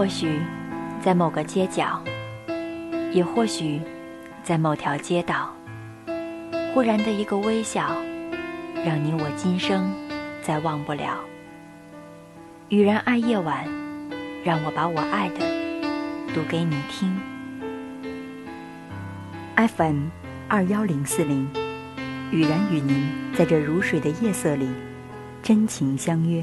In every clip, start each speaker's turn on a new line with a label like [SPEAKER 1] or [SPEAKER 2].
[SPEAKER 1] 或许，在某个街角，也或许，在某条街道，忽然的一个微笑，让你我今生再忘不了。雨然爱夜晚，让我把我爱的读给你听。FM 二幺零四零，雨然与您在这如水的夜色里真情相约。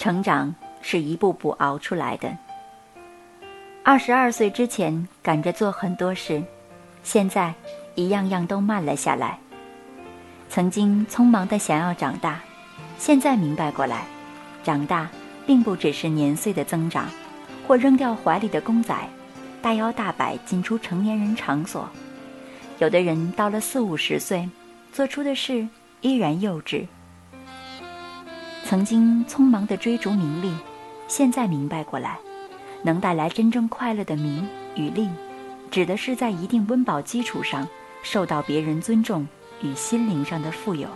[SPEAKER 1] 成长是一步步熬出来的。二十二岁之前赶着做很多事，现在一样样都慢了下来。曾经匆忙的想要长大，现在明白过来，长大并不只是年岁的增长，或扔掉怀里的公仔，大摇大摆进出成年人场所。有的人到了四五十岁，做出的事依然幼稚。曾经匆忙的追逐名利，现在明白过来，能带来真正快乐的名与利，指的是在一定温饱基础上受到别人尊重与心灵上的富有。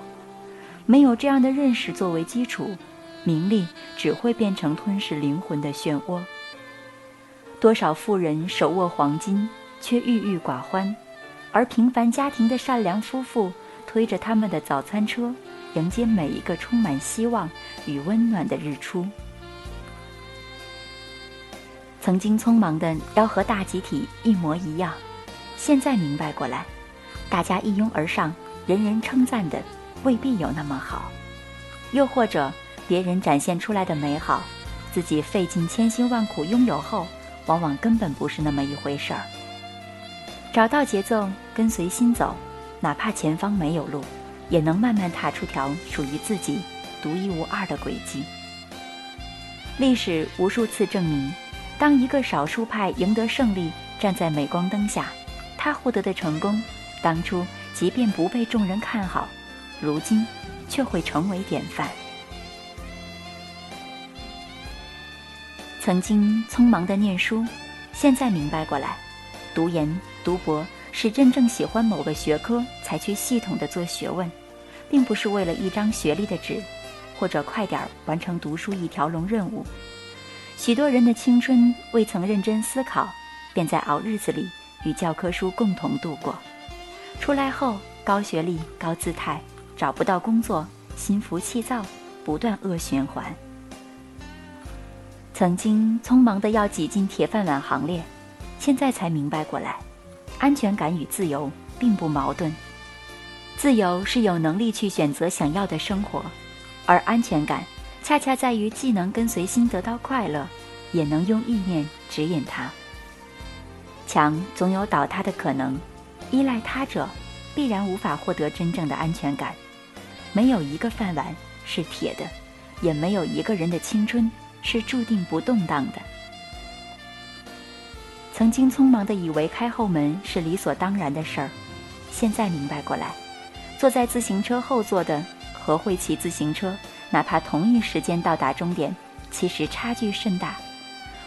[SPEAKER 1] 没有这样的认识作为基础，名利只会变成吞噬灵魂的漩涡。多少富人手握黄金却郁郁寡欢，而平凡家庭的善良夫妇推着他们的早餐车。迎接每一个充满希望与温暖的日出。曾经匆忙的要和大集体一模一样，现在明白过来，大家一拥而上，人人称赞的未必有那么好。又或者，别人展现出来的美好，自己费尽千辛万苦拥有后，往往根本不是那么一回事儿。找到节奏，跟随心走，哪怕前方没有路。也能慢慢踏出条属于自己独一无二的轨迹。历史无数次证明，当一个少数派赢得胜利，站在镁光灯下，他获得的成功，当初即便不被众人看好，如今却会成为典范。曾经匆忙的念书，现在明白过来，读研读博。是真正喜欢某个学科才去系统的做学问，并不是为了一张学历的纸，或者快点完成读书一条龙任务。许多人的青春未曾认真思考，便在熬日子里与教科书共同度过。出来后高学历高姿态，找不到工作，心浮气躁，不断恶循环。曾经匆忙的要挤进铁饭碗行列，现在才明白过来。安全感与自由并不矛盾，自由是有能力去选择想要的生活，而安全感恰恰在于既能跟随心得到快乐，也能用意念指引它。墙总有倒塌的可能，依赖他者必然无法获得真正的安全感。没有一个饭碗是铁的，也没有一个人的青春是注定不动荡的。曾经匆忙的以为开后门是理所当然的事儿，现在明白过来，坐在自行车后座的和会骑自行车，哪怕同一时间到达终点，其实差距甚大。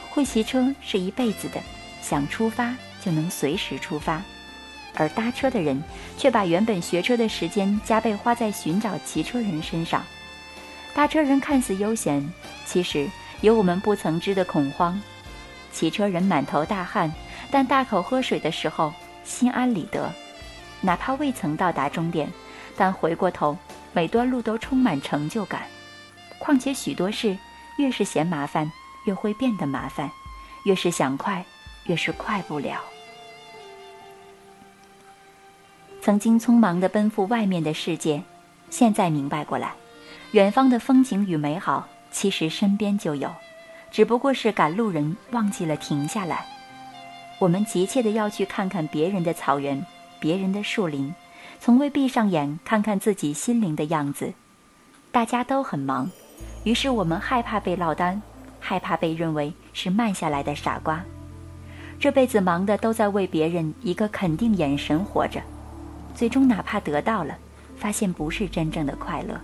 [SPEAKER 1] 会骑车是一辈子的，想出发就能随时出发，而搭车的人却把原本学车的时间加倍花在寻找骑车人身上。搭车人看似悠闲，其实有我们不曾知的恐慌。骑车人满头大汗，但大口喝水的时候心安理得，哪怕未曾到达终点，但回过头，每段路都充满成就感。况且许多事，越是嫌麻烦，越会变得麻烦；越是想快，越是快不了。曾经匆忙地奔赴外面的世界，现在明白过来，远方的风景与美好，其实身边就有。只不过是赶路人忘记了停下来。我们急切的要去看看别人的草原，别人的树林，从未闭上眼看看自己心灵的样子。大家都很忙，于是我们害怕被落单，害怕被认为是慢下来的傻瓜。这辈子忙的都在为别人一个肯定眼神活着，最终哪怕得到了，发现不是真正的快乐。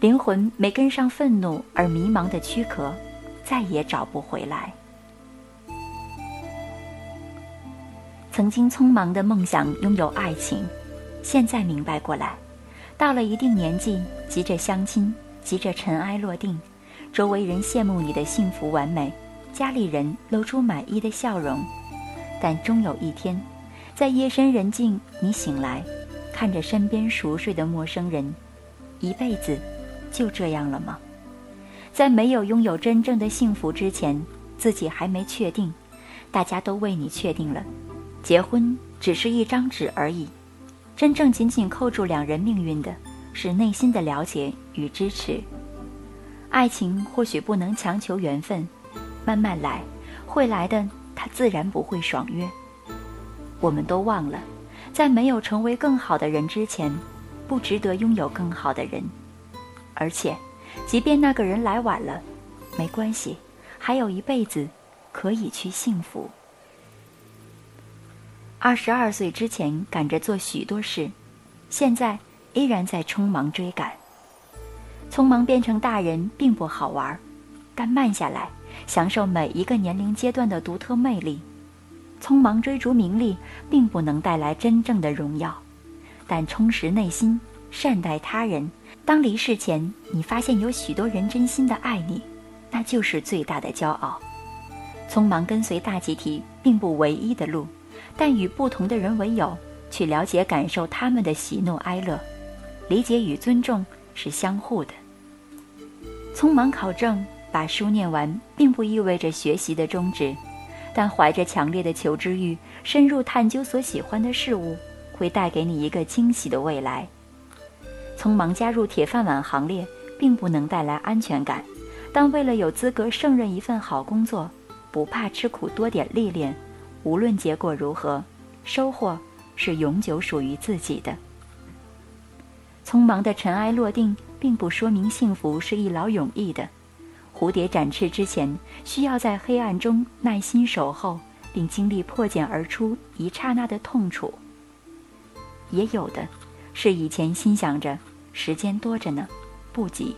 [SPEAKER 1] 灵魂没跟上愤怒而迷茫的躯壳。再也找不回来。曾经匆忙的梦想拥有爱情，现在明白过来，到了一定年纪，急着相亲，急着尘埃落定，周围人羡慕你的幸福完美，家里人露出满意的笑容。但终有一天，在夜深人静，你醒来，看着身边熟睡的陌生人，一辈子就这样了吗？在没有拥有真正的幸福之前，自己还没确定，大家都为你确定了。结婚只是一张纸而已，真正紧紧扣住两人命运的，是内心的了解与支持。爱情或许不能强求缘分，慢慢来，会来的。他自然不会爽约。我们都忘了，在没有成为更好的人之前，不值得拥有更好的人。而且，即便那个人来晚了，没关系，还有一辈子可以去幸福。二十二岁之前赶着做许多事，现在依然在匆忙追赶。匆忙变成大人并不好玩，但慢下来。享受每一个年龄阶段的独特魅力，匆忙追逐名利，并不能带来真正的荣耀，但充实内心，善待他人。当离世前，你发现有许多人真心的爱你，那就是最大的骄傲。匆忙跟随大集体，并不唯一的路，但与不同的人为友，去了解感受他们的喜怒哀乐，理解与尊重是相互的。匆忙考证。把书念完，并不意味着学习的终止，但怀着强烈的求知欲，深入探究所喜欢的事物，会带给你一个惊喜的未来。匆忙加入铁饭碗行列，并不能带来安全感，但为了有资格胜任一份好工作，不怕吃苦多点历练，无论结果如何，收获是永久属于自己的。匆忙的尘埃落定，并不说明幸福是一劳永逸的。蝴蝶展翅之前，需要在黑暗中耐心守候，并经历破茧而出一刹那的痛楚。也有的，是以前心想着时间多着呢，不急，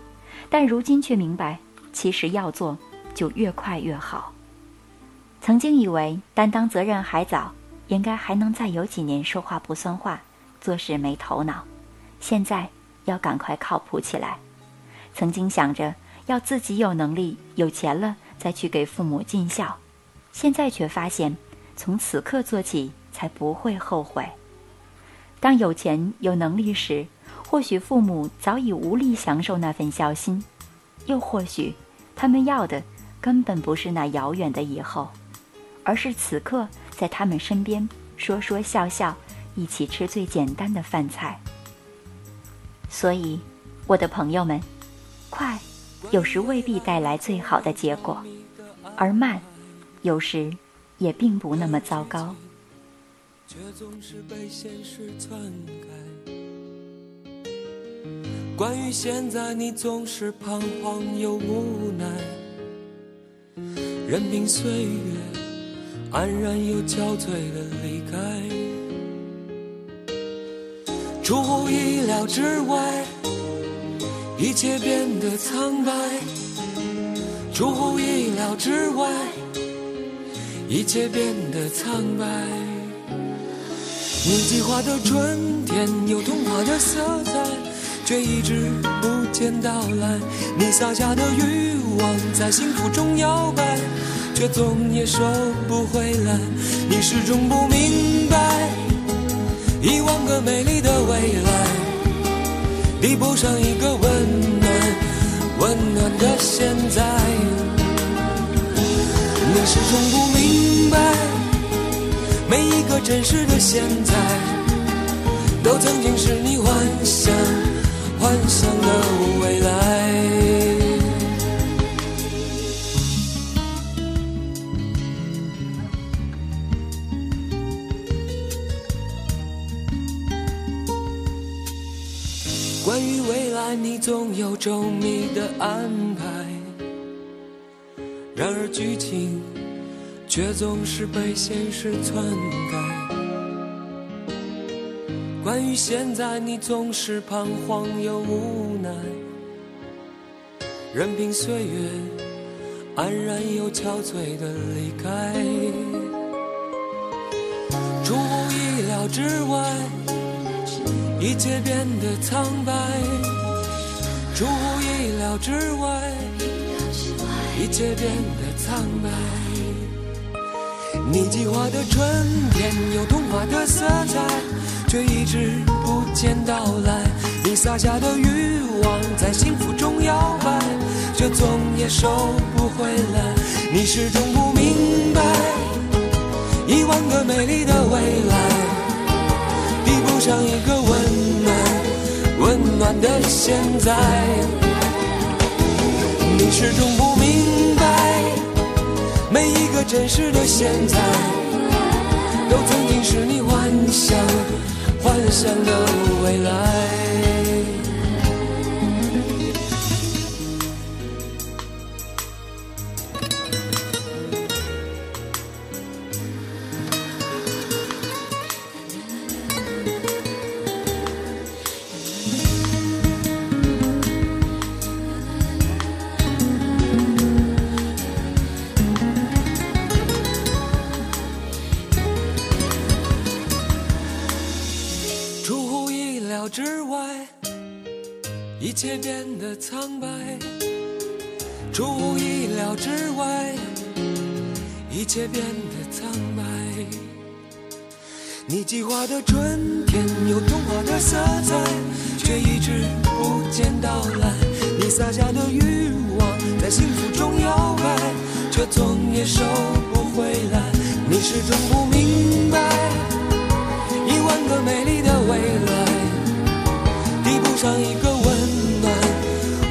[SPEAKER 1] 但如今却明白，其实要做就越快越好。曾经以为担当责任还早，应该还能再有几年说话不算话，做事没头脑，现在要赶快靠谱起来。曾经想着。要自己有能力、有钱了再去给父母尽孝，现在却发现，从此刻做起才不会后悔。当有钱有能力时，或许父母早已无力享受那份孝心，又或许他们要的根本不是那遥远的以后，而是此刻在他们身边说说笑笑，一起吃最简单的饭菜。所以，我的朋友们，快！有时未必带来最好的结果，而慢，有时也并不那么糟糕。
[SPEAKER 2] 却总是被现实篡改关于现在，你总是彷徨又无奈，任凭岁月安然又憔悴的离开，出乎意料之外。一切变得苍白，出乎意料之外。一切变得苍白。你计划的春天有童话的色彩，却一直不见到来。你撒下的欲望在幸福中摇摆，却总也收不回来。你始终不明白，一万个美丽的未来。比不上一个温暖、温暖的现在。你始终不明白，每一个真实的现在，都曾经是你幻想、幻想的未来。关于未来你总有周密的安排，然而剧情却总是被现实篡改。关于现在，你总是彷徨又无奈，任凭岁月安然又憔悴的离开，出乎意料之外，一切变得苍白。出乎意料之外，一切变得苍白。你计划的春天有童话的色彩，却一直不见到来。你撒下的欲望在幸福中摇摆，却总也收不回来。你始终不明白，一万个美丽的未来，比不上一个温暖温暖的现在。你始终不明白，每一个真实的现在，都曾经是你幻想幻想的未来。之外，一切变得苍白。出乎意料之外，一切变得苍白。你计划的春天有童话的色彩，却一直不见到来。你撒下的欲望在幸福中摇摆，却总也收不回来。你始终不上一个温暖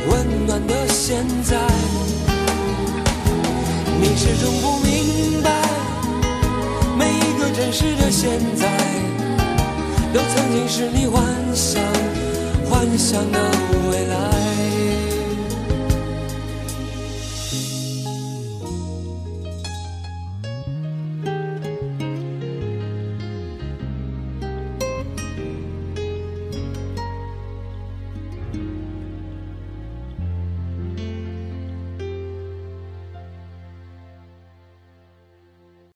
[SPEAKER 2] 温暖的现在。你始终不明白，每一个真实的现在，都曾经是你幻想幻想的未来